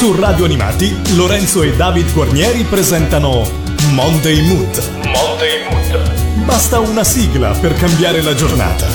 Su Radio Animati, Lorenzo e David Guarnieri presentano Monday Mood. Monday Mood. Basta una sigla per cambiare la giornata.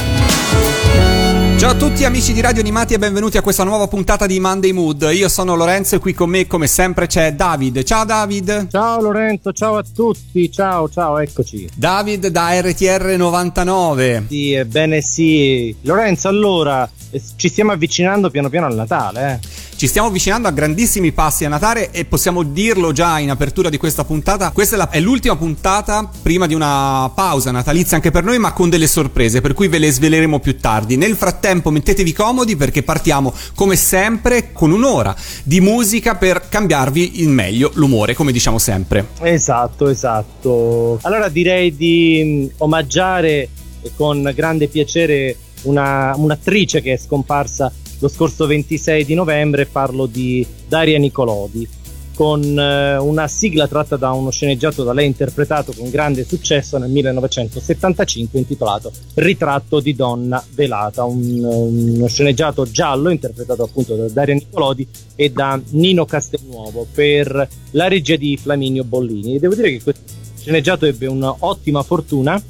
Ciao a tutti amici di Radio Animati e benvenuti a questa nuova puntata di Monday Mood. Io sono Lorenzo e qui con me come sempre c'è David. Ciao David. Ciao Lorenzo, ciao a tutti. Ciao, ciao, eccoci. David da RTR 99. Sì, ebbene sì. Lorenzo, allora ci stiamo avvicinando piano piano al Natale, eh. Ci stiamo avvicinando a grandissimi passi a Natale e possiamo dirlo già in apertura di questa puntata. Questa è, la, è, l'ultima puntata prima di una pausa natalizia anche per noi, ma con delle sorprese, per cui ve le sveleremo più tardi. Nel frattempo mettetevi comodi perché partiamo come sempre con un'ora di musica per cambiarvi in meglio l'umore, come diciamo sempre. Esatto, esatto. Allora direi di omaggiare con grande piacere una, un'attrice che è scomparsa lo scorso 26 di novembre, parlo di Daria Nicolodi, con eh, una sigla tratta da uno sceneggiato da lei interpretato con grande successo nel 1975 intitolato Ritratto di donna velata, un, uno sceneggiato giallo interpretato appunto da Daria Nicolodi e da Nino Castelnuovo per la regia di Flaminio Bollini. E devo dire che questo sceneggiato ebbe un'ottima fortuna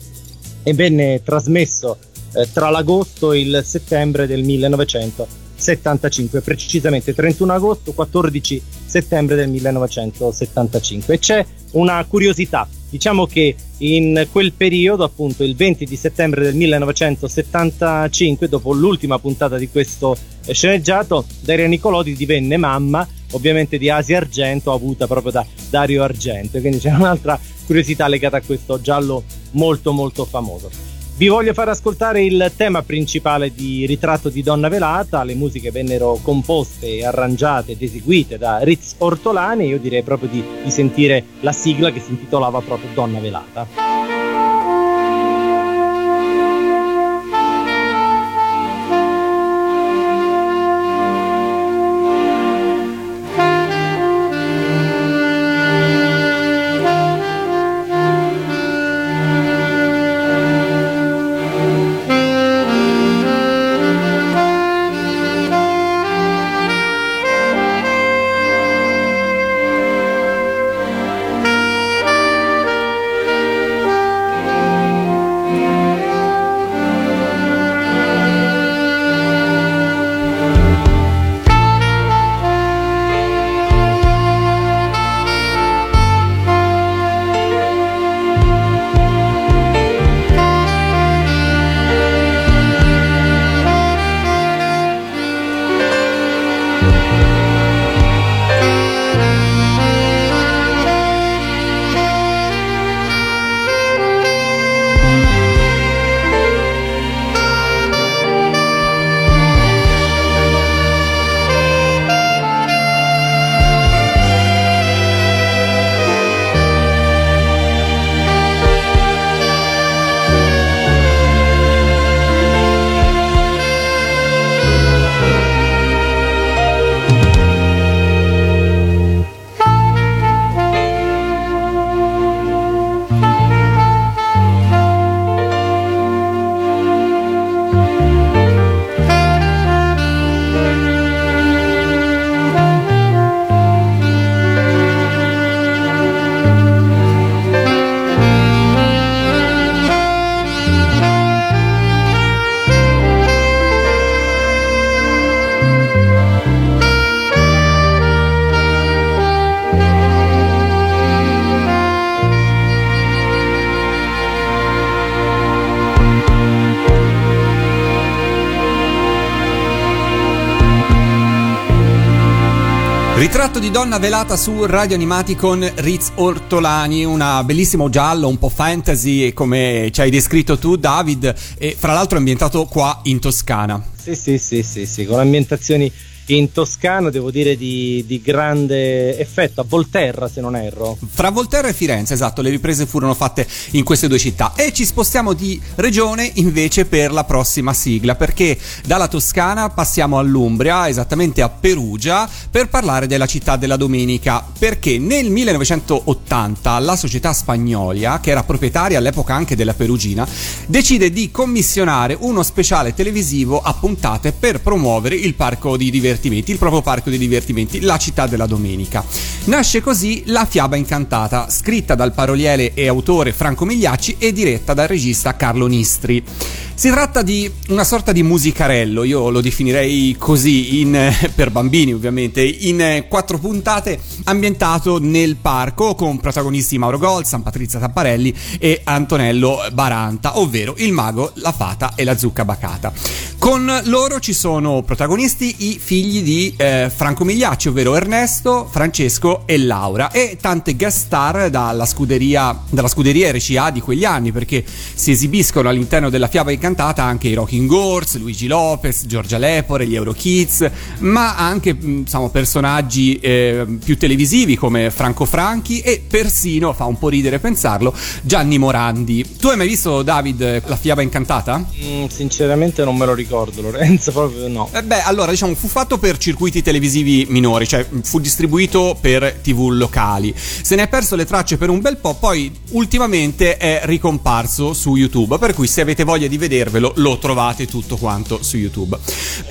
e venne trasmesso eh, tra l'agosto e il settembre del 1975, precisamente 31 agosto 14 settembre del 1975. E c'è una curiosità, diciamo che in quel periodo, appunto il 20 di settembre del 1975, dopo l'ultima puntata di questo eh, sceneggiato, Daria Nicolodi divenne mamma ovviamente di Asia Argento avuta proprio da Dario Argento quindi c'è un'altra curiosità legata a questo giallo molto molto famoso vi voglio far ascoltare il tema principale di Ritratto di Donna Velata, le musiche vennero composte, arrangiate ed eseguite da Ritz Ortolani, io direi proprio di, di sentire la sigla che si intitolava proprio Donna Velata. Ritratto di donna velata su Radio Animati con Riz Ortolani, una bellissimo giallo, un po' fantasy come ci hai descritto tu David e fra l'altro ambientato qua in Toscana. Sì, sì, sì, sì, sì con ambientazioni in Toscana, devo dire di, di, grande effetto, a Volterra se non erro. Fra Volterra e Firenze, esatto, le riprese furono fatte in queste due città. E ci spostiamo di regione invece per la prossima sigla, perché dalla Toscana passiamo all'Umbria, esattamente a Perugia, per parlare della città della domenica, perché nel 1980 la società spagnolia, che era proprietaria all'epoca anche della Perugina, decide di commissionare uno speciale televisivo a puntate per promuovere il parco di divertimento divertimenti, il proprio parco dei divertimenti, la città della domenica. Nasce così La fiaba incantata, scritta dal paroliere e autore Franco Migliacci e diretta dal regista Carlo Nistri. Si tratta di una sorta di musicarello, io lo definirei così, in, per bambini ovviamente, in quattro puntate ambientato nel parco con protagonisti Mauro Golzan, Patrizia Tapparelli e Antonello Baranta, ovvero il mago, la fata e la zucca bacata. Con loro ci sono protagonisti i figli di eh, Franco Migliacci, ovvero Ernesto, Francesco e Laura, e tante guest star dalla scuderia, dalla scuderia RCA di quegli anni, perché si esibiscono all'interno della fiaba incantata anche i Rocking Horse, Luigi Lopez, Giorgia Lepore, gli Eurokids, ma anche insomma, personaggi eh, più televisivi come Franco Franchi e persino, fa un po' ridere pensarlo, Gianni Morandi. Tu hai mai visto, David, la fiaba incantata? Mm, sinceramente non me lo ricordo, Lorenzo, proprio no. Eh beh, allora, diciamo, fu fatto per circuiti televisivi minori, cioè fu distribuito per tv locali. Se ne è perso le tracce per un bel po', poi ultimamente è ricomparso su YouTube, per cui se avete voglia di vedervelo, lo trovate tutto quanto su YouTube.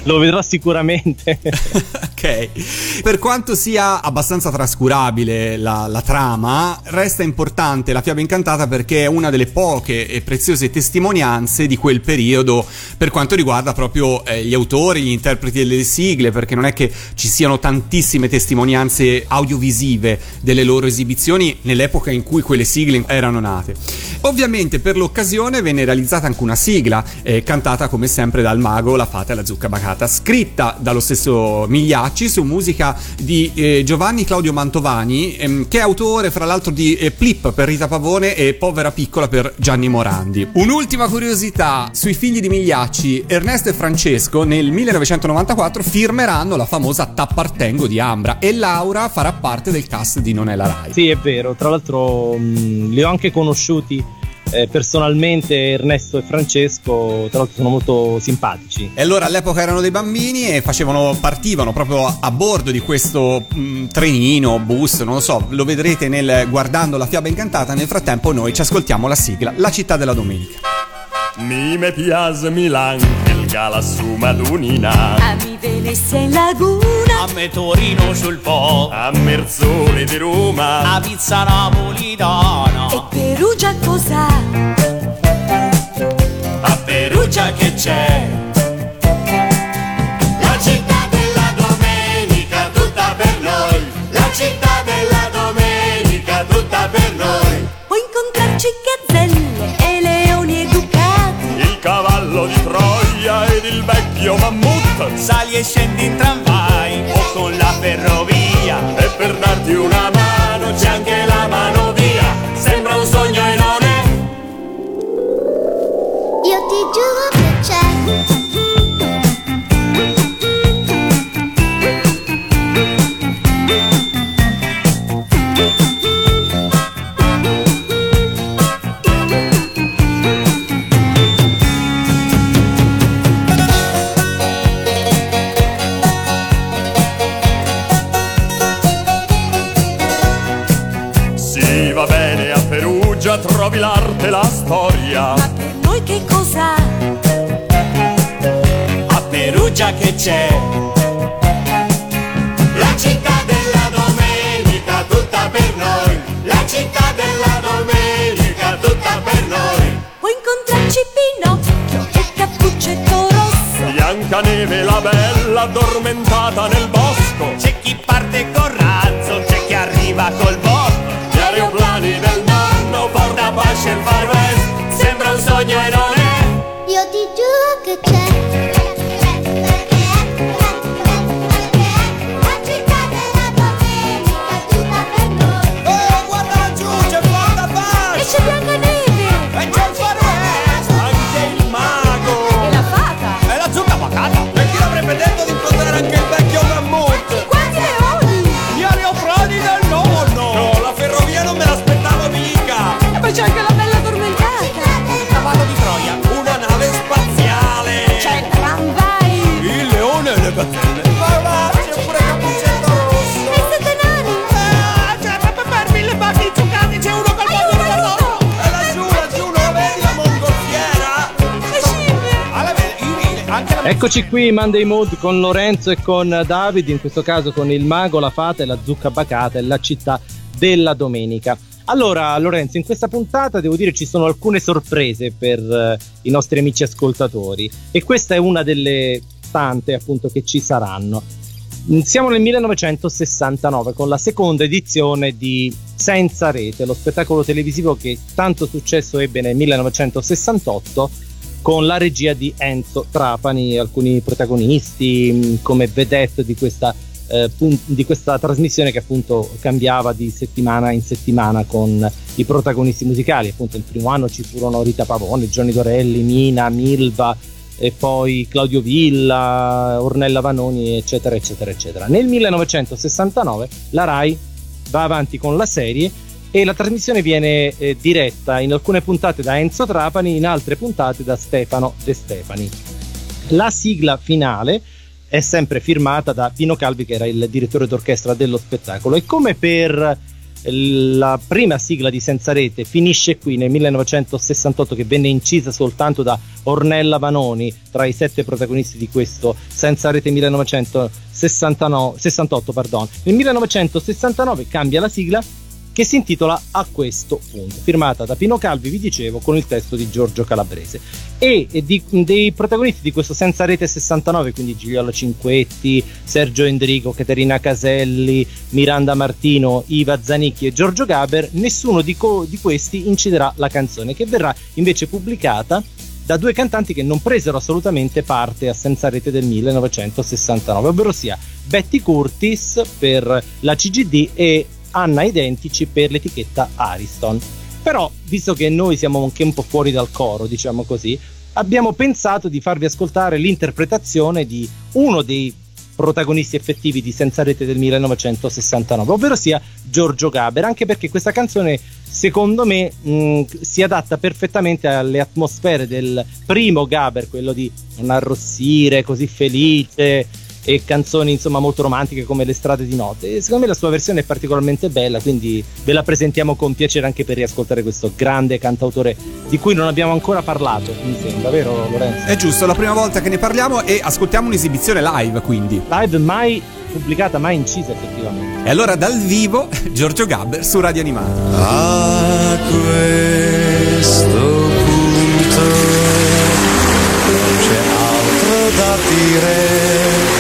Lo vedrò sicuramente. ok. Per quanto sia abbastanza trascurabile la, la trama, resta importante la fiaba incantata perché è una delle poche e preziose testimonianze di quel periodo per quanto riguarda proprio eh, gli autori, gli interpreti delle sigle, perché non è che ci siano tantissime testimonianze audiovisive delle loro esibizioni nell'epoca in cui quelle sigle erano nate. Ovviamente per l'occasione venne realizzata anche una sigla eh, cantata come sempre dal mago La Fata e la Zucca Bacata, scritta dallo stesso Migliacci su musica di eh, Giovanni Claudio Mantovani, ehm, che è autore fra l'altro di eh, Plip per Rita Pavone e Povera Piccola per Gianni Morandi. Un'ultima curiosità sui figli di Migliacci, Ernesto e Francesco nel 1994 firmeranno la famosa T'appartengo di Ambra e Laura farà parte del cast di Non è la Rai. Sì, è vero, tra l'altro mh, li ho anche conosciuti eh, personalmente Ernesto e Francesco tra l'altro sono molto simpatici. E allora all'epoca erano dei bambini e facevano, partivano proprio a, bordo di questo mh, trenino, bus, non lo so, lo vedrete nel, guardando la fiaba incantata. Nel frattempo noi ci ascoltiamo la sigla, La città della domenica. Mi me piace Milan, il gala su Madunina. A mi Venezia in laguna, A me Torino sul Po, A Merzole di Roma. a pizza napolitana. e Perugia cos'ha? A Perugia che c'è? La città della domenica tutta per noi. La città mammut. Sali e scendi in tramvai o con la ferrovia. E per darti una mano Perugia, trovi l'arte e la storia. Ma per noi che cos'ha? A Perugia che c'è? La città della domenica tutta per noi. La città della domenica tutta per noi. Puoi incontrarci Pinocchio e Cappuccetto Rosso. Biancaneve la bella addormentata nel bosco. C'è chi parte col razzo, c'è chi arriva col botto. West. Sembra un sogno e non è. Io ti giuro Eccoci qui Monday Mood con Lorenzo e con David, in questo caso con il mago, la fata e la zucca bacata e la città della domenica. Allora, Lorenzo, in questa puntata devo dire ci sono alcune sorprese per eh, i nostri amici ascoltatori e questa è una delle tante appunto che ci saranno. Siamo nel 1969 con la seconda edizione di Senza Rete, lo spettacolo televisivo che tanto successo ebbe nel 1968 con la regia di Enzo Trapani, alcuni protagonisti mh, come vedette di questa, eh, pun- di questa trasmissione che appunto cambiava di settimana in settimana con i protagonisti musicali. Appunto, il primo anno ci furono Rita Pavone, Gianni Dorelli, Mina, Milva e poi Claudio Villa, Ornella Vanoni, eccetera, eccetera, eccetera. Nel 1969 la Rai va avanti con la serie e la trasmissione viene eh, diretta in alcune puntate da Enzo Trapani, in altre puntate da Stefano De Stefani. La sigla finale è sempre firmata da Pino Calvi, che era il direttore d'orchestra dello spettacolo. E come per la prima sigla di Senza Rete finisce qui nel 1968, che venne incisa soltanto da Ornella Vanoni tra i sette protagonisti di questo Senza Rete 1969, 68, pardon. Nel 1969 cambia la sigla che si intitola A questo punto, firmata da Pino Calvi, vi dicevo, con il testo di Giorgio Calabrese. E, di- dei protagonisti di questo Senza Rete 69, quindi Gigliola Cinquetti, Sergio Endrico, Caterina Caselli, Miranda Martino, Iva Zanicchi e Giorgio Gaber, nessuno di, co- di questi inciderà la canzone, che verrà invece pubblicata da due cantanti che non presero assolutamente parte a Senza Rete del 1969, ovvero sia Betty Curtis per la CGD e Anna Identici per l'etichetta Ariston. Però, visto che noi siamo anche un po' fuori dal coro, diciamo così, abbiamo pensato di farvi ascoltare l'interpretazione di uno dei protagonisti effettivi di Senza Rete del 1969, ovvero sia Giorgio Gaber, anche perché questa canzone secondo me mh, si adatta perfettamente alle atmosfere del primo Gaber, quello di non arrossire, così felice e canzoni insomma molto romantiche come Le strade di notte. E secondo me la sua versione è particolarmente bella, quindi ve la presentiamo con piacere anche per riascoltare questo grande cantautore di cui non abbiamo ancora parlato, mi sembra, vero Lorenzo? È giusto, è la prima volta che ne parliamo e ascoltiamo un'esibizione live quindi. Live mai pubblicata, mai incisa effettivamente. E allora dal vivo Giorgio Gabber su Radio Animati. A questo punto non c'è altro da dire.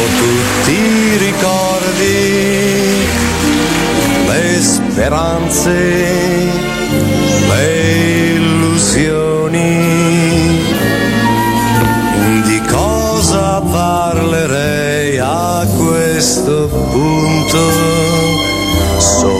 Dopo tutti i ricordi, le speranze, le illusioni, di cosa parlerei a questo punto? Solo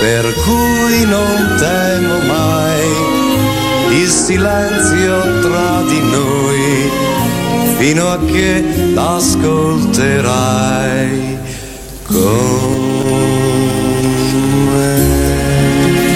per cui non temo mai il silenzio tra di noi fino a che l'ascolterai con me.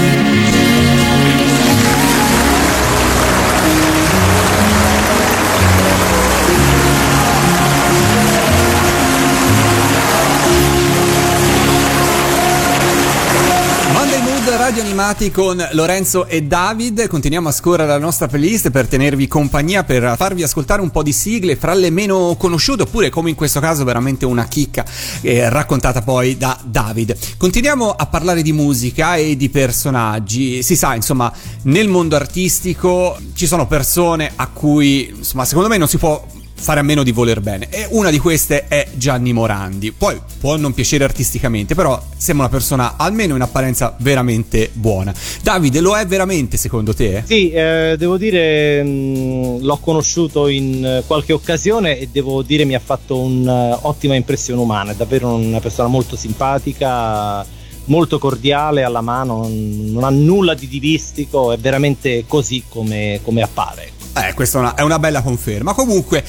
Radio Animati con Lorenzo e David. Continuiamo a scorrere la nostra playlist per tenervi compagnia, per farvi ascoltare un po' di sigle fra le meno conosciute, oppure come in questo caso veramente una chicca eh, raccontata poi da David. Continuiamo a parlare di musica e di personaggi. Si sa, insomma, nel mondo artistico ci sono persone a cui, insomma, secondo me non si può fare a meno di voler bene. E una di queste è Gianni Morandi. Poi può non piacere artisticamente, però sembra una persona almeno in apparenza veramente buona. Davide, lo è veramente secondo te? Sì, eh, devo dire, mh, l'ho conosciuto in eh, qualche occasione e devo dire mi ha fatto un'ottima impressione umana, è davvero una persona molto simpatica, molto cordiale alla mano, non, non ha nulla di divistico, è veramente così come, come appare. Eh, questa è una, è una bella conferma. Comunque,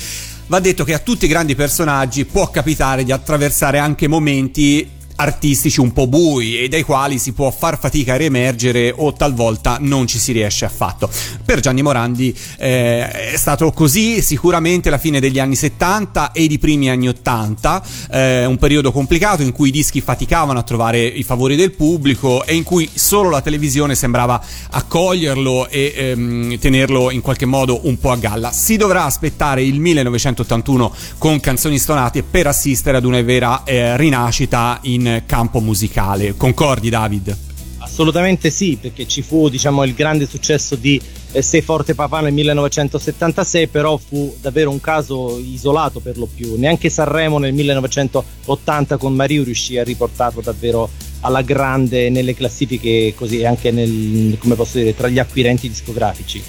va detto che a tutti i grandi personaggi può capitare di attraversare anche momenti artistici un po' bui e dai quali si può far fatica a riemergere o talvolta non ci si riesce affatto. Per Gianni Morandi eh, è stato così sicuramente la fine degli anni 70 e i primi anni 80, eh, un periodo complicato in cui i dischi faticavano a trovare i favori del pubblico e in cui solo la televisione sembrava accoglierlo e ehm, tenerlo in qualche modo un po' a galla. Si dovrà aspettare il 1981 con canzoni stonate per assistere ad una vera eh, rinascita in campo musicale. Concordi David? Assolutamente sì, perché ci fu diciamo, il grande successo di eh, Sei forte papà nel 1976, però fu davvero un caso isolato per lo più. Neanche Sanremo nel 1980 con Mariu riuscì a riportarlo davvero alla grande nelle classifiche così anche nel, dire, tra gli acquirenti discografici.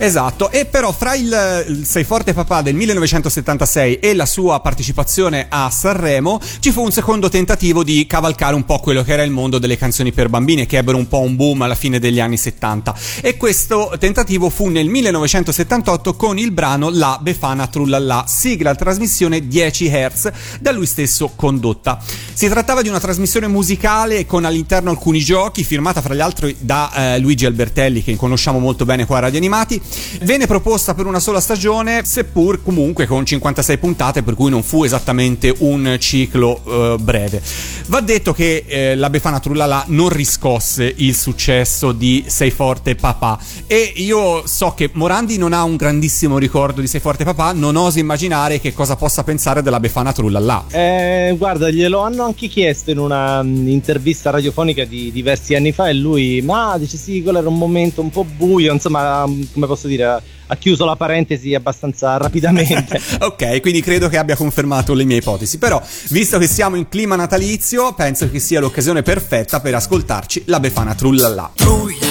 Esatto, e però fra il, il Sei forte papà del 1976 e la sua partecipazione a Sanremo ci fu un secondo tentativo di cavalcare un po' quello che era il mondo delle canzoni per bambine che ebbero un po' un boom alla fine degli anni 70 e questo tentativo fu nel 1978 con il brano La Befana Trullalla, sigla trasmissione 10 Hz da lui stesso condotta. Si trattava di una trasmissione musicale con all'interno alcuni giochi firmata fra gli altri da eh, Luigi Albertelli che conosciamo molto bene qua a Radio Animati Venne proposta per una sola stagione, seppur comunque con 56 puntate, per cui non fu esattamente un ciclo eh, breve. Va detto che eh, la Befana Trullala non riscosse il successo di Sei Forte Papà e io so che Morandi non ha un grandissimo ricordo di Sei Forte Papà, non oso immaginare che cosa possa pensare della Befana Trullala. Eh, guarda, glielo hanno anche chiesto in una mh, intervista radiofonica di diversi anni fa e lui, ma dice sì, quello era un momento un po' buio, insomma, mh, come posso dire, ha- chiuso la parentesi abbastanza rapidamente. ok, quindi credo che abbia confermato le mie ipotesi. Però, visto che siamo in clima natalizio, penso che sia l'occasione perfetta per ascoltarci la Befana Trullalla. Trullala,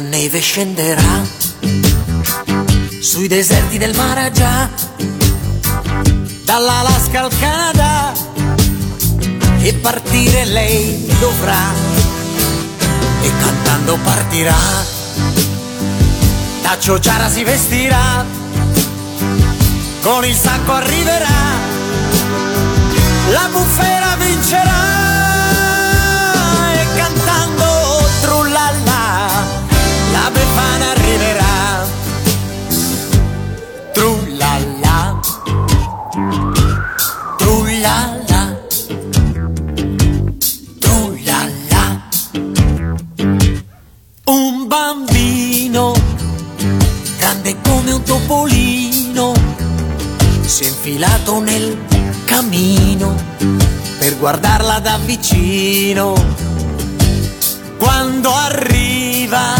neve scenderà. Sui deserti del Maragia dall'Alaska al Canada. E partire lei dovrà e cantando partirà. Da Ciociara si vestirà con il sacco arriverà. La bufera bambino grande come un topolino si è infilato nel camino per guardarla da vicino. Quando arriva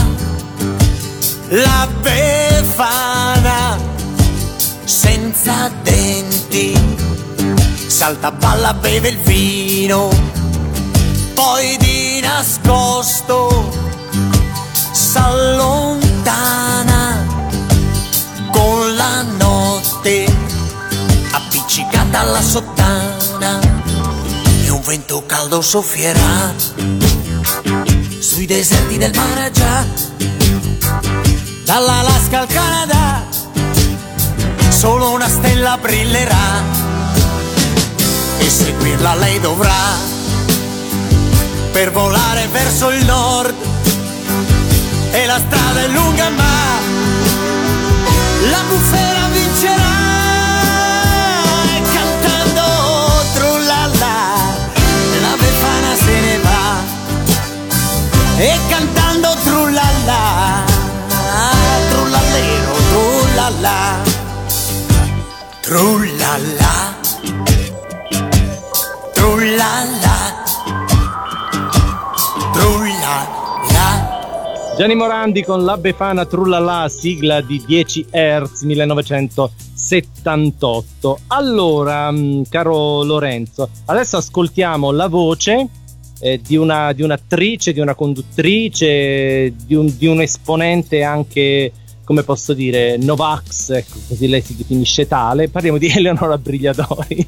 la befana senza denti salta balla beve il vino poi di nascosto s'allontana con la notte appiccicata alla sottana e un vento caldo soffierà. Sui deserti del Maragia dall'Alaska al Canada, solo una stella brillerà. E seguirla lei dovrà per volare verso il nord e la strada è lunga ma la bufera vincerà. E cantando trullalla la befana se ne va. E cantando trullalla trullallero trullalla trullalla trullalla Gianni Morandi con la Befana Trullala, sigla di 10 Hz 1978. Allora, mh, caro Lorenzo, adesso ascoltiamo la voce eh, di, una, di un'attrice, di una conduttrice, di un, di un esponente anche, come posso dire, Novax, ecco, così lei si definisce tale. Parliamo di Eleonora Brigliadori.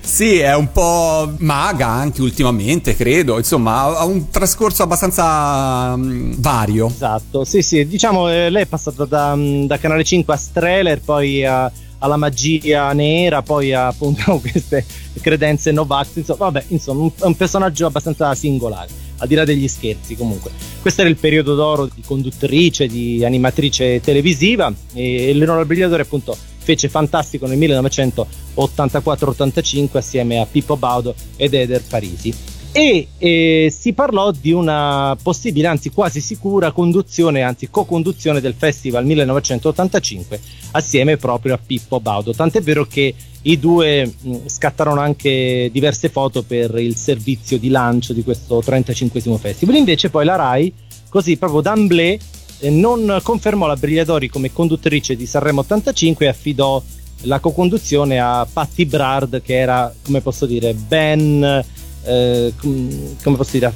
Sì, è un po' maga anche ultimamente, credo. Insomma, ha- un trascorso abbastanza mm, vario. Esatto, sì, sì, diciamo eh, lei è passata da, mm, da Canale 5 a Streller, poi a- alla magia nera, poi a appunto queste credenze Novax, insomma, vabbè, insomma, un, un personaggio abbastanza singolare, al di là degli scherzi comunque. Questo era il periodo d'oro di conduttrice, di animatrice televisiva e Eleonora Brigliatore appunto fece fantastico nel 1984-85 assieme a Pippo Baudo ed Eder Parisi e eh, si parlò di una possibile, anzi quasi sicura conduzione, anzi co-conduzione del festival 1985 assieme proprio a Pippo Baudo. Tant'è vero che i due mh, scattarono anche diverse foto per il servizio di lancio di questo 35 festival. Invece poi la Rai, così proprio d'amblè, eh, non confermò la Brigliadori come conduttrice di Sanremo 85 e affidò la co-conduzione a Patti Brard che era, come posso dire, ben eh, com- come posso dire,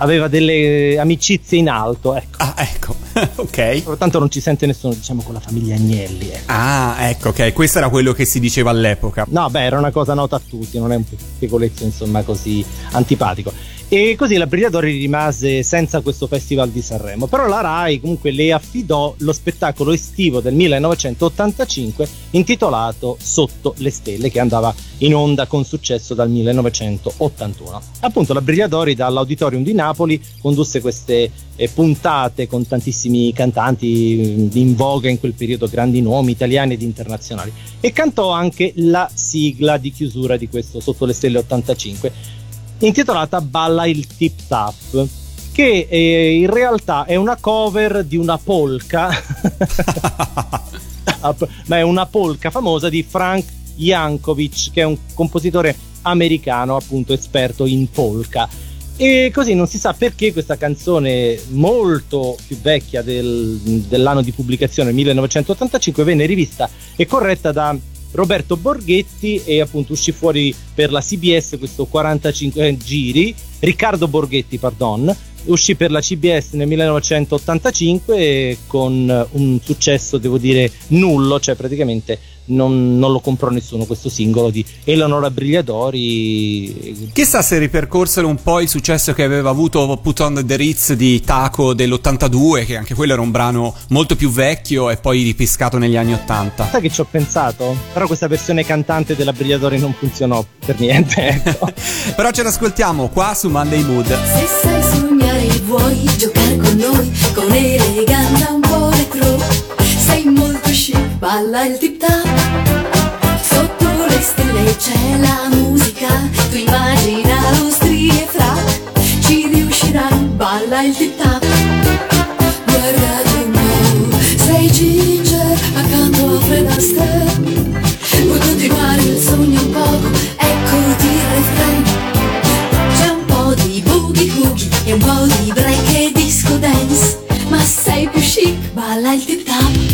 aveva delle amicizie in alto, ecco. Ah, ecco, ok. Tanto non ci sente nessuno, diciamo, con la famiglia Agnelli. Ecco. Ah, ecco, ok. Questo era quello che si diceva all'epoca. No, beh, era una cosa nota a tutti, non è un piccoletto, insomma, così antipatico. E così la Brigliadori rimase senza questo festival di Sanremo. Però la Rai comunque le affidò lo spettacolo estivo del 1985 intitolato Sotto le stelle, che andava in onda con successo dal 1981. Appunto, la Brigliadori dall'Auditorium di Napoli condusse queste eh, puntate con tantissimi cantanti in voga in quel periodo, grandi nomi italiani ed internazionali, e cantò anche la sigla di chiusura di questo Sotto le stelle 85 intitolata Balla il Tip Tap che eh, in realtà è una cover di una polka ma è una polka famosa di Frank Jankovic che è un compositore americano appunto esperto in polka e così non si sa perché questa canzone molto più vecchia del- dell'anno di pubblicazione 1985 venne rivista e corretta da Roberto Borghetti e appunto uscì fuori per la CBS questo 45 giri. Riccardo Borghetti pardon uscì per la CBS nel 1985 con un successo devo dire nullo cioè praticamente non, non lo comprò nessuno questo singolo di Eleonora Brigliadori Chissà se ripercorsero un po' il successo che aveva avuto Put on the Ritz di Taco dell'82, che anche quello era un brano molto più vecchio e poi ripescato negli anni 80. sai che ci ho pensato? però questa versione cantante della Brigliadori non funzionò per niente ecco. Però ce l'ascoltiamo qua su Monday Mood. Se sai sognare e vuoi giocare con noi Con eleganza un po' retro Sei molto chic, balla il tip tap le stelle c'è la musica Tu immagina lo strie fra Ci riuscirai, balla il tip tap Guardate un po' Sei ginger accanto a Fred Astaire. Vuoi continuare il sogno un poco? Eccoti il refrain c'è un po' di boogie woogie e un po' di break e disco dance Ma sei più balla il tip tap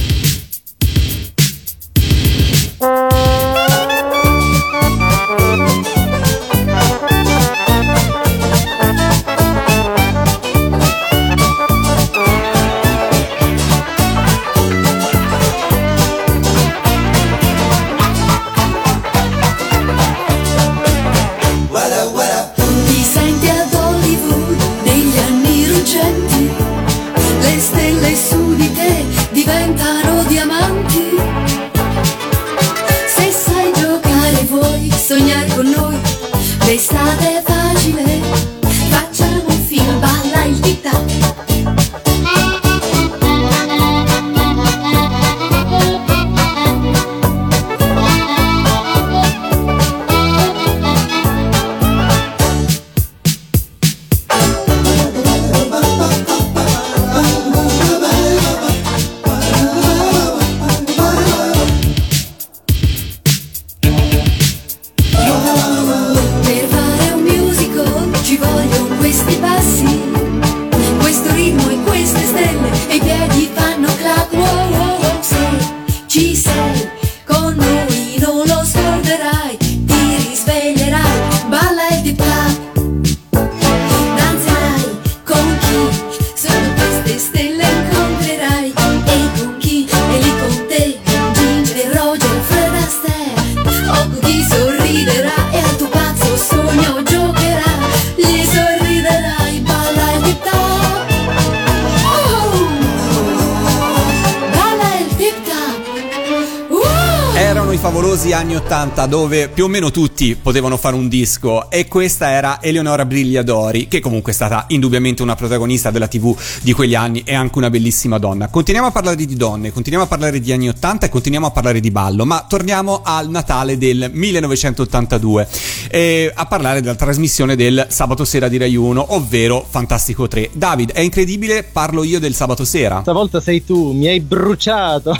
favolosi anni 80 dove più o meno tutti potevano fare un disco e questa era Eleonora Brigliadori che comunque è stata indubbiamente una protagonista della tv di quegli anni e anche una bellissima donna. Continuiamo a parlare di donne, continuiamo a parlare di anni 80 e continuiamo a parlare di ballo, ma torniamo al Natale del 1982 e a parlare della trasmissione del sabato sera di Rai 1, ovvero Fantastico 3. David, è incredibile, parlo io del sabato sera. Stavolta sei tu, mi hai bruciato.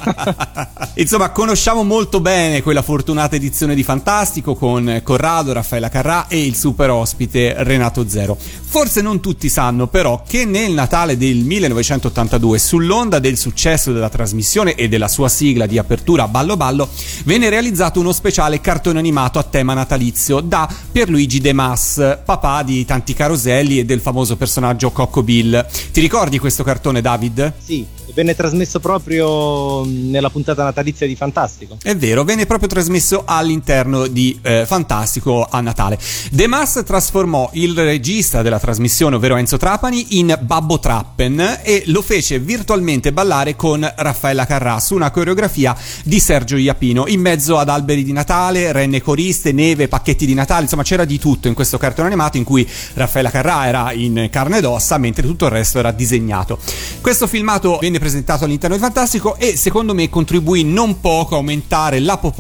Insomma, conosciamo molto bene quella fortunata edizione di Fantastico con Corrado, Raffaella Carrà e il super ospite Renato Zero. Forse non tutti sanno però che nel Natale del 1982, sull'onda del successo della trasmissione e della sua sigla di apertura Ballo Ballo, venne realizzato uno speciale cartone animato a tema natalizio da Pierluigi De Mas, papà di tanti caroselli e del famoso personaggio Cocco Bill. Ti ricordi questo cartone, David? sì, venne trasmesso proprio nella puntata natalizia di Fantastico. È vero, venne proprio trasmesso all'interno di eh, Fantastico a Natale. De Mas trasformò il regista della trasmissione, ovvero Enzo Trapani, in Babbo Trappen e lo fece virtualmente ballare con Raffaella Carrà su una coreografia di Sergio Iapino, in mezzo ad alberi di Natale, renne coriste, neve, pacchetti di Natale, insomma c'era di tutto in questo cartone animato in cui Raffaella Carrà era in carne ed ossa, mentre tutto il resto era disegnato. Questo filmato venne presentato all'interno di Fantastico e secondo me contribuì non poco a aumentare la popolarità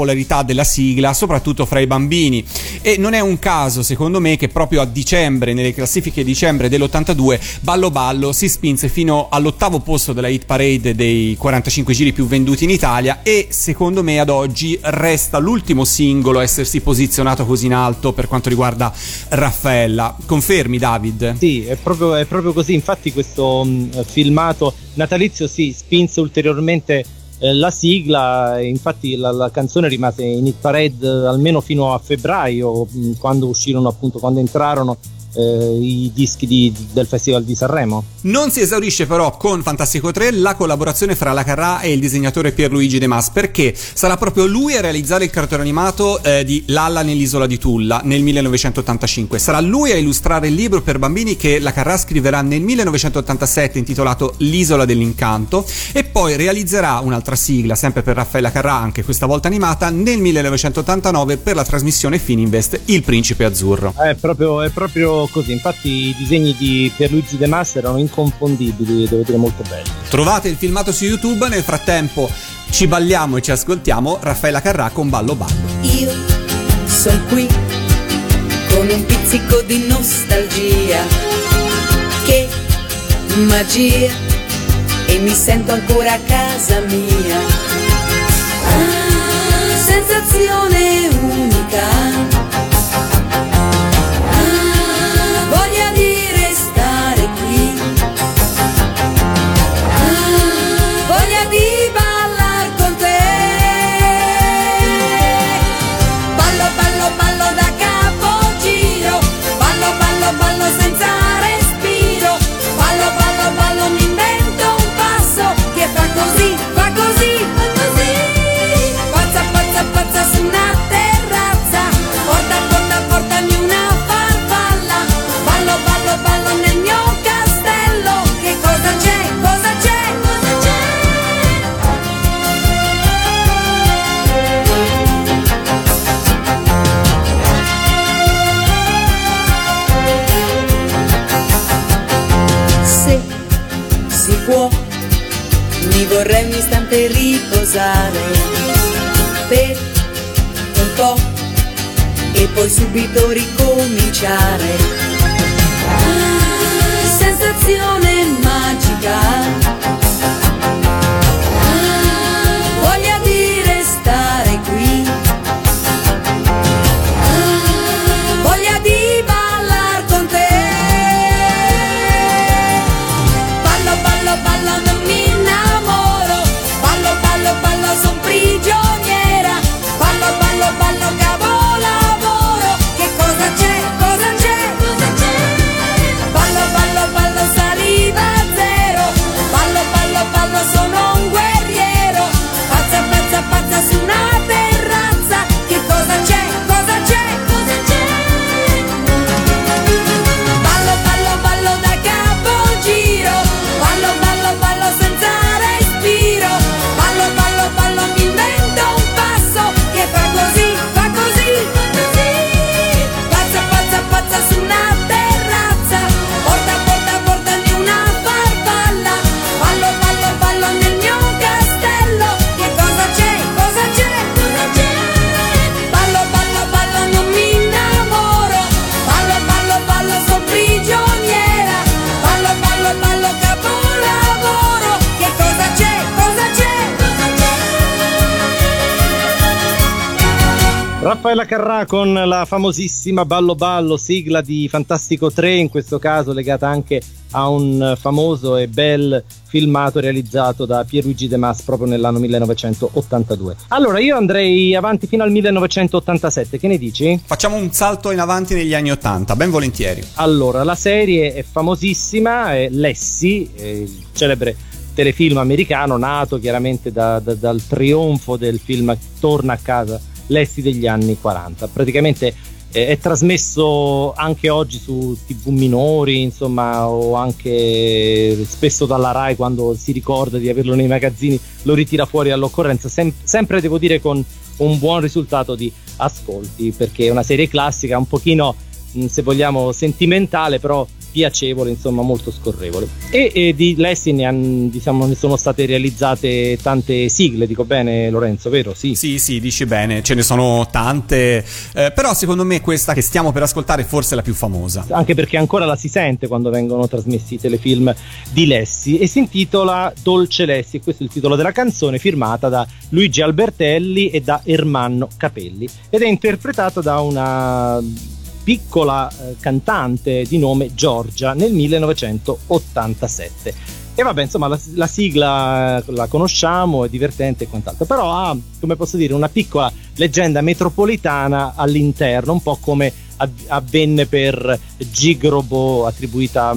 della sigla, soprattutto fra i bambini. E non è un caso, secondo me, che proprio a dicembre, nelle classifiche di dicembre dell'82, Ballo Ballo si spinse fino all'ottavo posto della hit parade dei 45 giri più venduti in Italia e secondo me ad oggi resta l'ultimo singolo a essersi posizionato così in alto per quanto riguarda Raffaella. Confermi, David? Sì, è proprio, è proprio così. Infatti, questo mh, filmato natalizio si spinse ulteriormente eh, la sigla. Infatti, la, la canzone rimase in hit parade eh, almeno fino a febbraio, mh, quando uscirono, appunto, quando entrarono eh, i dischi di- del Festival di Sanremo. Non si esaurisce però con Fantastico 3 la collaborazione fra la Carrà e il disegnatore Pierluigi De Mas perché sarà proprio lui a realizzare il cartone animato eh, di Lalla nell'isola di Tulla nel 1985. Sarà lui a illustrare il libro per bambini che la Carrà scriverà nel 1987 intitolato L'isola dell'incanto e poi realizzerà un'altra sigla sempre per Raffaella Carrà, anche questa volta animata, nel 1989 per la trasmissione Fininvest Il Principe Azzurro. È proprio, è proprio così. Infatti, i disegni di Pierluigi De Massa erano inconfondibili, devo dire molto belli. Trovate il filmato su YouTube, nel frattempo ci balliamo e ci ascoltiamo Raffaella Carrà con Ballo Ballo. Io sono qui con un pizzico di nostalgia. Che magia! E mi sento ancora a casa mia. Ah, sensazione unica. inside Raffaella Carrà con la famosissima Ballo Ballo, sigla di Fantastico 3, in questo caso legata anche a un famoso e bel filmato realizzato da Pierluigi De Mas proprio nell'anno 1982. Allora, io andrei avanti fino al 1987, che ne dici? Facciamo un salto in avanti negli anni 80, ben volentieri. Allora, la serie è famosissima, è Lassie, è il celebre telefilm americano nato chiaramente da- da- dal trionfo del film Torna a casa Lassie degli anni 40. Praticamente eh, è trasmesso anche oggi su tv minori, insomma, o anche spesso dalla Rai quando si ricorda di averlo nei magazzini, lo ritira fuori all'occorrenza, sem- sempre devo dire con un buon risultato di ascolti, perché è una serie classica, un pochino se vogliamo sentimentale, però piacevole, insomma, molto scorrevole. E, e di Lassie ne, han- diciamo, ne sono state realizzate tante sigle, dico bene Lorenzo, vero? Sì. Sì, sì, dici bene, ce ne sono tante, eh, però secondo me questa che stiamo per ascoltare è forse la più famosa. Anche perché ancora la si sente quando vengono trasmessi i telefilm di Lessi e si intitola Dolce Lessi, questo è il titolo della canzone firmata da Luigi Albertelli e da Ermanno Capelli ed è interpretata da una piccola eh, cantante di nome Giorgia nel 1987. E vabbè, insomma, la, la sigla eh, la conosciamo, è divertente e quant'altro, però ha, come posso dire, una piccola leggenda metropolitana all'interno, un po' come av- avvenne per Gigrobo, attribuita,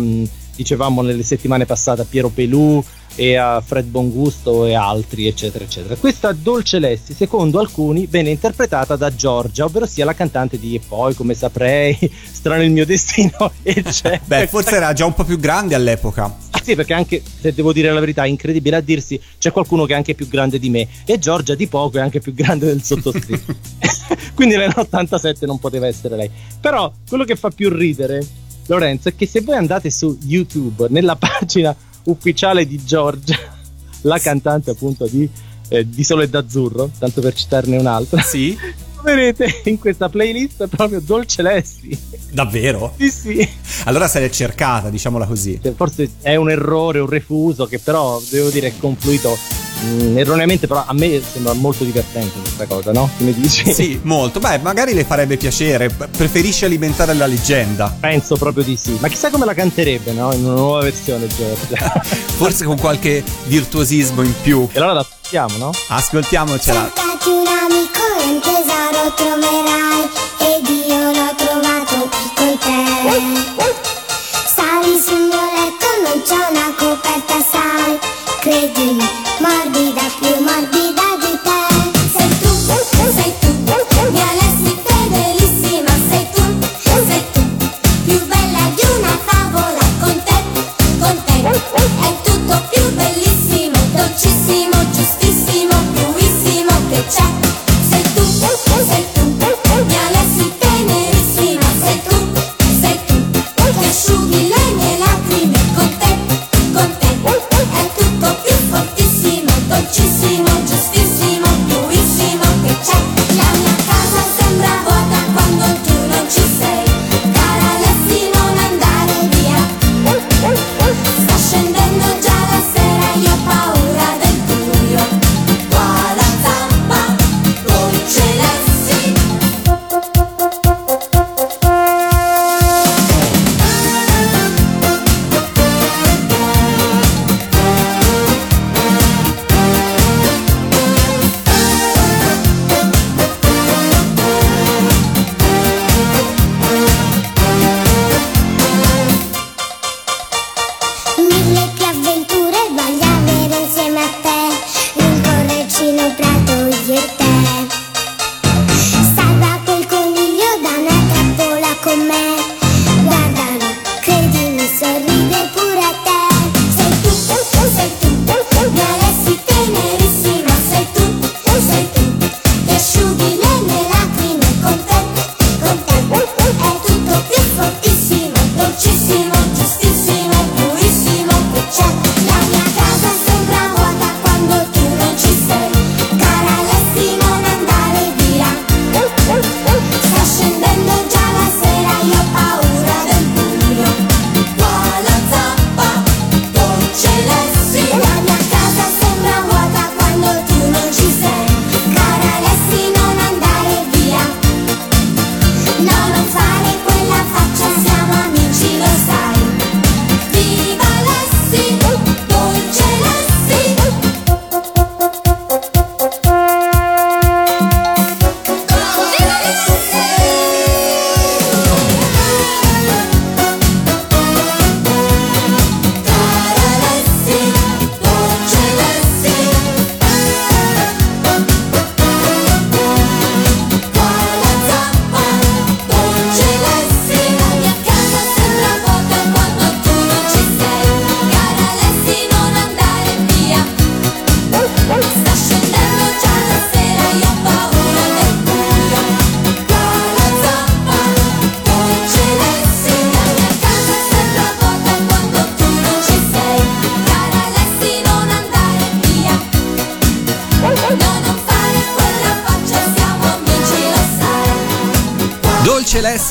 dicevamo nelle settimane passate, a Piero Pelù e a Fred Bongusto e altri, eccetera, eccetera. Questa Dolce Lessi, secondo alcuni, venne interpretata da Giorgia, ovvero sia la cantante di E poi, come saprei, strano il mio destino, eccetera. Beh, forse era già un po' più grande all'epoca. Ah, sì, perché anche se devo dire la verità, è incredibile a dirsi, c'è qualcuno che è anche più grande di me e Giorgia di poco è anche più grande del sottoscritto. Quindi nell'87 non poteva essere lei. Però quello che fa più ridere, Lorenzo, è che se voi andate su YouTube, nella pagina ufficiale di Giorgia, la cantante appunto di, eh, di Sole d'Azzurro, tanto per citarne un'altra, Sì? vedrete in questa playlist proprio Dolce Lessi. Davvero? Sì, sì. Allora se l'è cercata, diciamola così. Cioè, forse è un errore, un refuso che però devo dire è confluito mh, erroneamente, però a me sembra molto divertente questa cosa, no? Che ne dici? Sì, molto. Beh, magari le farebbe piacere. Preferisce alimentare la leggenda. Penso proprio di sì. Ma chissà come la canterebbe, no? In una nuova versione, Giorgia. Forse con qualche virtuosismo in più. e allora la ascoltiamo, no? Ascoltiamocela. Cercati un amico e un tesoro troverai ed sai.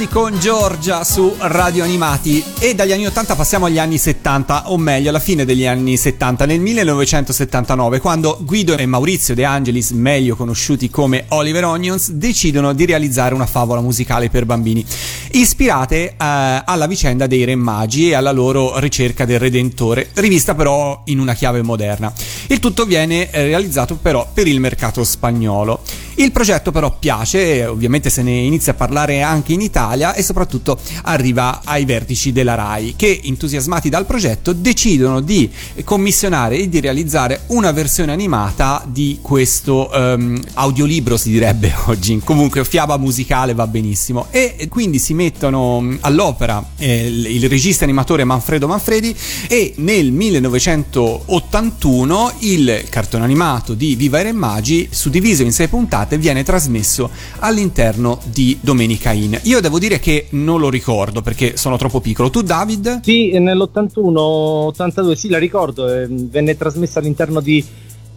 Lessi con Giorgia su Radio Animati e dagli anni 80 passiamo agli anni 70 o meglio alla fine degli anni 70 nel 1979 quando Guido e Maurizio De Angelis meglio conosciuti come Oliver Onions decidono di realizzare una favola musicale per bambini ispirate eh, alla vicenda dei Re Magi e alla loro ricerca del Redentore rivista però in una chiave moderna. Il tutto viene eh, realizzato però per il mercato spagnolo il progetto però piace, ovviamente se ne inizia a parlare anche in Italia e soprattutto arriva ai vertici della RAI che entusiasmati dal progetto decidono di commissionare e di realizzare una versione animata di questo um, audiolibro si direbbe oggi, comunque fiaba musicale va benissimo. E quindi si mettono all'opera eh, il regista animatore Manfredo Manfredi e nel 1981 il cartone animato di Viva i Re Magi suddiviso in sei puntate viene trasmesso all'interno di Domenica In. Io devo dire che non lo ricordo perché sono troppo piccolo. Tu, David? Sì, nell'81-82, sì, la ricordo, eh, venne trasmessa all'interno di,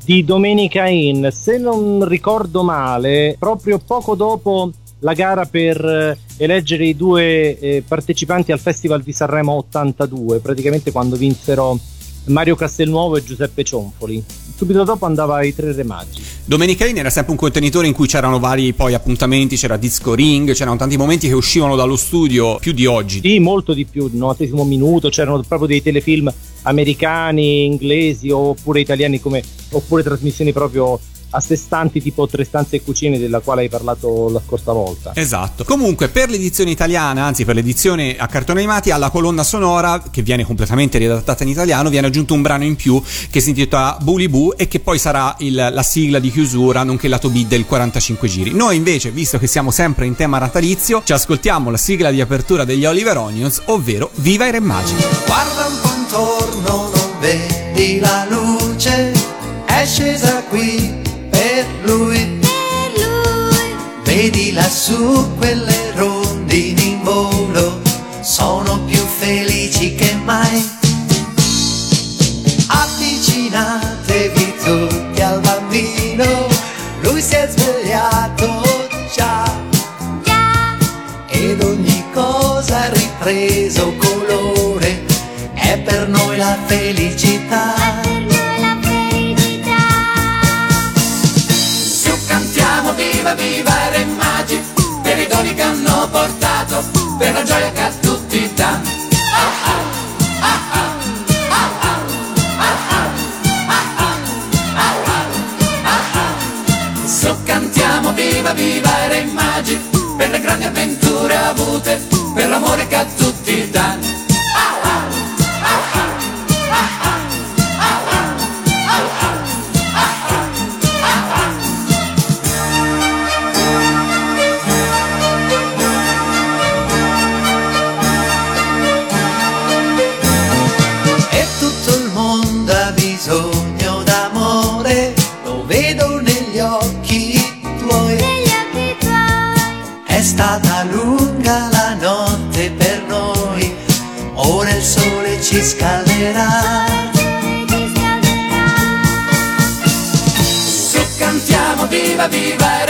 di Domenica In. Se non ricordo male, proprio poco dopo la gara per eh, eleggere i due eh, partecipanti al Festival di Sanremo 82, praticamente quando vinsero Mario Castelnuovo e Giuseppe Cionfoli. Subito dopo andava ai Tre Re Magi. Domenica In era sempre un contenitore in cui c'erano vari poi appuntamenti, c'era Disco Ring, c'erano tanti momenti che uscivano dallo studio più di oggi. Sì, molto di più, il 90 minuto, c'erano proprio dei telefilm americani, inglesi oppure italiani come, oppure trasmissioni proprio a sé stanti tipo tre stanze e cucine della quale hai parlato la scorsa volta. Esatto. Comunque per l'edizione italiana, anzi per l'edizione a cartoni animati, alla colonna sonora che viene completamente riadattata in italiano, viene aggiunto un brano in più che si intitola Bully Boo e che poi sarà il, la sigla di chiusura, nonché il lato B del 45 giri. Noi invece, visto che siamo sempre in tema natalizio, ci ascoltiamo la sigla di apertura degli Oliver Onions, ovvero Viva i Re Magi. Guarda un po' intorno, non vedi la luce, è scesa qui lui. Per lui. Vedi lassù quelle rondini in volo, sono più felici che mai. Avvicinatevi tutti al bambino, lui si è svegliato già. Ed ogni cosa ha ripreso colore, è per noi la felicità viva viva Re Magi, per i doni che hanno portato, per la gioia che a tutti danno. So viva viva Re Magi, per le grandi avventure avute, per l'amore che a tutti danno. Viva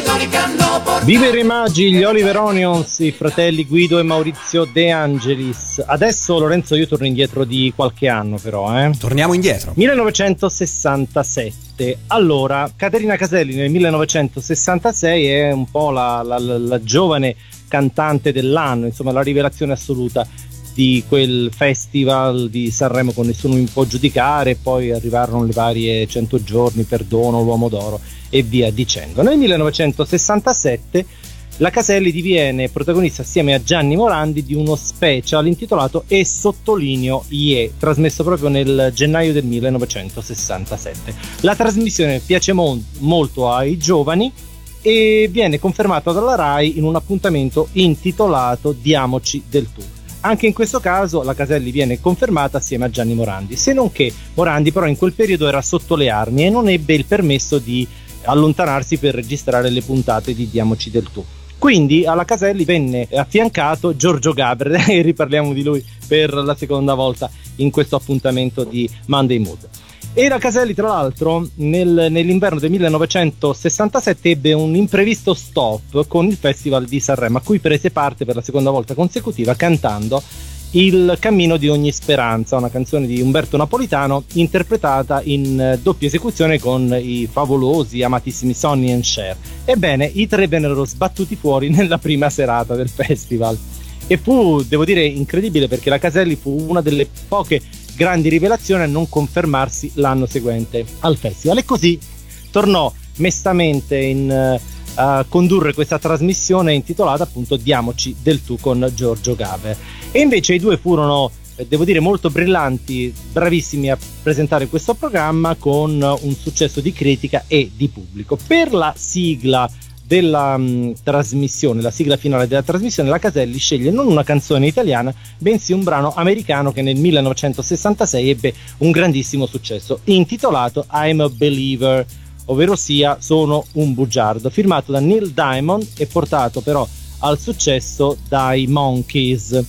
per i doni che hanno portato Viva i Remagi, gli Oliver Onions, i fratelli Guido e Maurizio De Angelis. Adesso Lorenzo io torno indietro di qualche anno però, eh. Torniamo indietro. 1967. Allora, Caterina Caselli nel 1966 è un po' la, la- la- la giovane cantante dell'anno, insomma la rivelazione assoluta di quel festival di Sanremo con nessuno mi può giudicare, poi arrivarono le varie 100 giorni, Perdono, l'Uomo d'Oro e via dicendo. Nel 1967 la Caselli diviene protagonista assieme a Gianni Morandi di uno special intitolato E sottolineo IE, trasmesso proprio nel gennaio del 1967. La trasmissione piace mon- molto ai giovani e viene confermata dalla RAI in un appuntamento intitolato Diamoci del tu. Anche in questo caso la Caselli viene confermata assieme a Gianni Morandi, se non che Morandi però in quel periodo era sotto le armi e non ebbe il permesso di allontanarsi per registrare le puntate di Diamoci del tu. Quindi alla Caselli venne affiancato Giorgio Gaber e riparliamo di lui per la seconda volta in questo appuntamento di Monday Mood. Era Caselli, tra l'altro, nel- nell'inverno del 1967 ebbe un imprevisto stop con il Festival di Sanremo, a cui prese parte per la seconda volta consecutiva cantando Il cammino di ogni speranza, una canzone di Umberto Napolitano interpretata in eh, doppia esecuzione con i favolosi, amatissimi Sonny and Cher. Ebbene, i tre vennero sbattuti fuori nella prima serata del festival. E fu, devo dire, incredibile perché la Caselli fu una delle poche grandi rivelazioni a non confermarsi l'anno seguente al festival. E così tornò mestamente in, eh, a condurre questa trasmissione intitolata appunto Diamoci del tu con Giorgio Gaber. E invece i due furono, eh, devo dire, molto brillanti, bravissimi a presentare questo programma con un successo di critica e di pubblico. Per la sigla della mh, trasmissione, la sigla finale della trasmissione, la Caselli sceglie non una canzone italiana, bensì un brano americano che nel 1966 ebbe un grandissimo successo, intitolato I'm a Believer, ovvero sia Sono un bugiardo, firmato da Neil Diamond e portato però al successo dai Monkeys.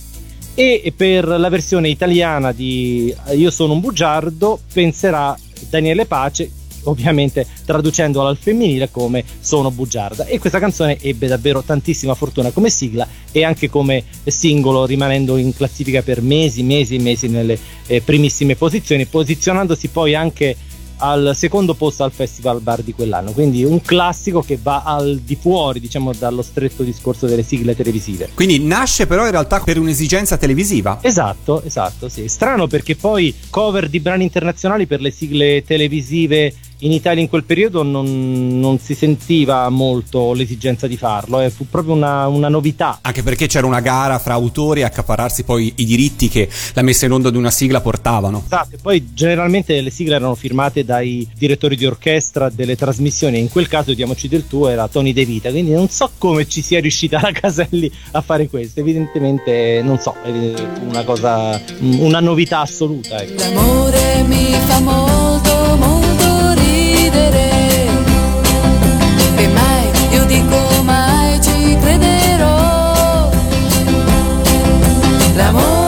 E per la versione italiana di Io sono un bugiardo penserà Daniele Pace ovviamente traducendola al femminile come Sono bugiarda e questa canzone ebbe davvero tantissima fortuna come sigla e anche come singolo rimanendo in classifica per mesi, mesi e mesi nelle eh, primissime posizioni posizionandosi poi anche al secondo posto al Festival Bar di quell'anno quindi un classico che va al di fuori diciamo dallo stretto discorso delle sigle televisive Quindi nasce però in realtà per un'esigenza televisiva. Esatto, esatto, sì. Strano perché poi cover di brani internazionali per le sigle televisive in Italia in quel periodo non, non si sentiva molto l'esigenza di farlo, eh. fu proprio una, una novità. Anche perché c'era una gara fra autori a accaparrarsi poi i diritti che la messa in onda di una sigla portavano. Esatto, e poi generalmente le sigle erano firmate dai direttori di orchestra delle trasmissioni, in quel caso Diamoci del tuo era Tony De Vita, quindi non so come ci sia riuscita la Caselli a fare questo, evidentemente non so, è una cosa, una novità assoluta. Ecco. L'amore mi fa molto, molto ridere. E mai, io dico mai ci crederò. L'amore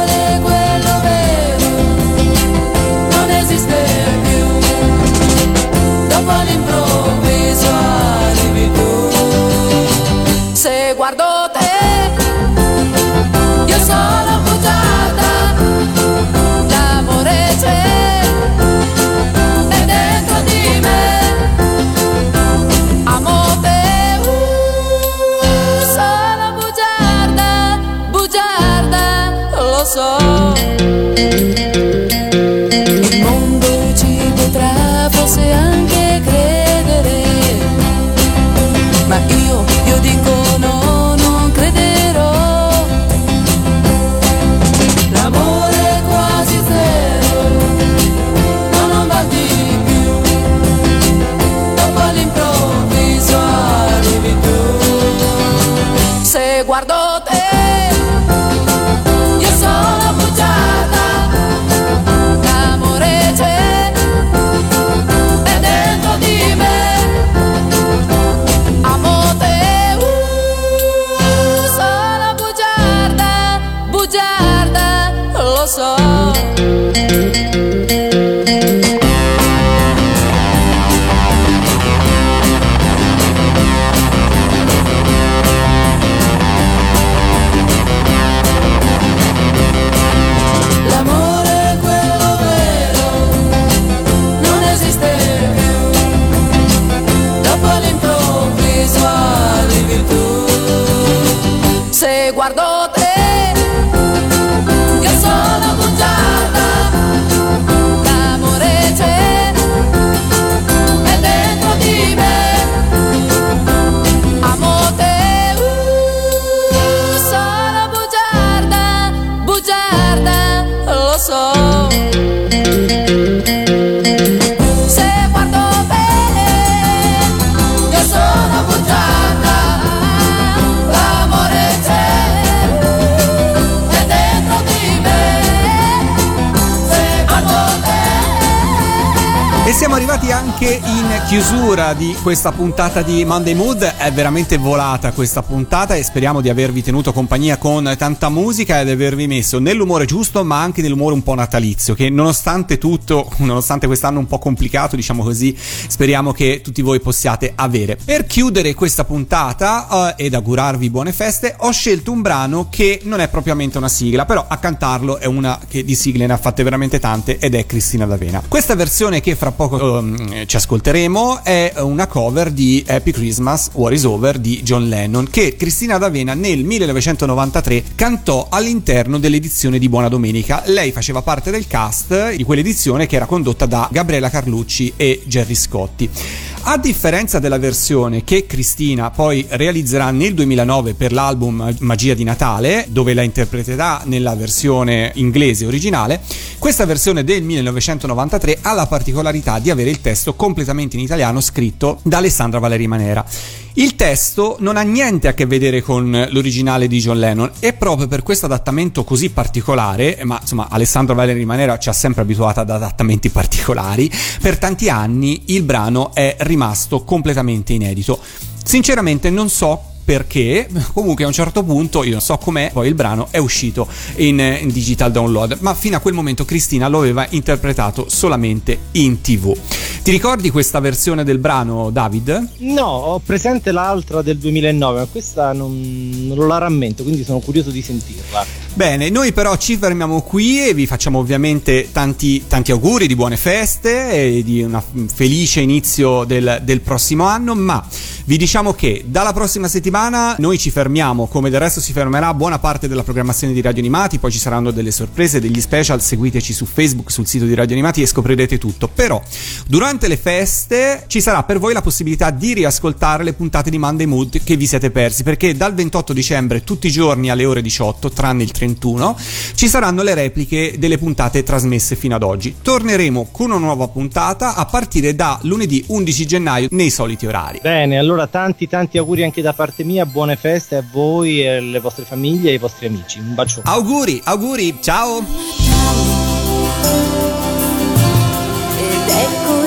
chiusura di questa puntata di Monday Mood. È veramente volata questa puntata e speriamo di avervi tenuto compagnia con tanta musica ed avervi messo nell'umore giusto, ma anche nell'umore un po' natalizio. Che nonostante tutto, nonostante quest'anno un po' complicato, diciamo così, speriamo che tutti voi possiate avere. Per chiudere questa puntata eh, ed augurarvi buone feste, ho scelto un brano che non è propriamente una sigla, però a cantarlo è una che di sigle ne ha fatte veramente tante ed è Cristina D'Avena. Questa versione che fra poco um, ci ascolteremo è una cover di Happy Christmas, War is Over di John Lennon che Cristina D'Avena nel 1993 cantò all'interno dell'edizione di Buona Domenica. Lei faceva parte del cast di quell'edizione che era condotta da Gabriela Carlucci e Gerry Scotti. A differenza della versione che Cristina poi realizzerà nel 2009 per l'album Magia di Natale, dove la interpreterà nella versione inglese originale, questa versione del 1993 ha la particolarità di avere il testo completamente in italiano scritto da Alessandra Valeri Manera. Il testo non ha niente a che vedere con l'originale di John Lennon e proprio per questo adattamento così particolare, ma insomma Alessandro Valeri Manera ci ha sempre abituato ad adattamenti particolari, per tanti anni il brano è rimasto completamente inedito. Sinceramente non so perché comunque a un certo punto io non so com'è poi il brano è uscito in, in, digital download ma fino a quel momento Cristina lo aveva interpretato solamente in tv ti ricordi questa versione del brano David? No ho presente l'altra del 2009 ma questa non, non la rammento quindi sono curioso di sentirla Bene, noi però ci fermiamo qui e vi facciamo ovviamente tanti, tanti auguri di buone feste e di un felice inizio del, del, prossimo anno, ma vi diciamo che dalla prossima settimana noi ci fermiamo, come del resto si fermerà buona parte della programmazione di Radio Animati, poi ci saranno delle sorprese, degli special, seguiteci su Facebook, sul sito di Radio Animati e scoprirete tutto. Però durante le feste ci sarà per voi la possibilità di riascoltare le puntate di Monday Mood che vi siete persi, perché dal 28 dicembre tutti i giorni alle ore 18, tranne il 30 131, ci saranno le repliche delle puntate trasmesse fino ad oggi. Torneremo con una nuova puntata a partire da lunedì 11 gennaio nei soliti orari. Bene, allora tanti tanti auguri anche da parte mia, buone feste a voi, alle vostre famiglie e ai vostri amici. Un bacio. Auguri, auguri, ciao! Ed ecco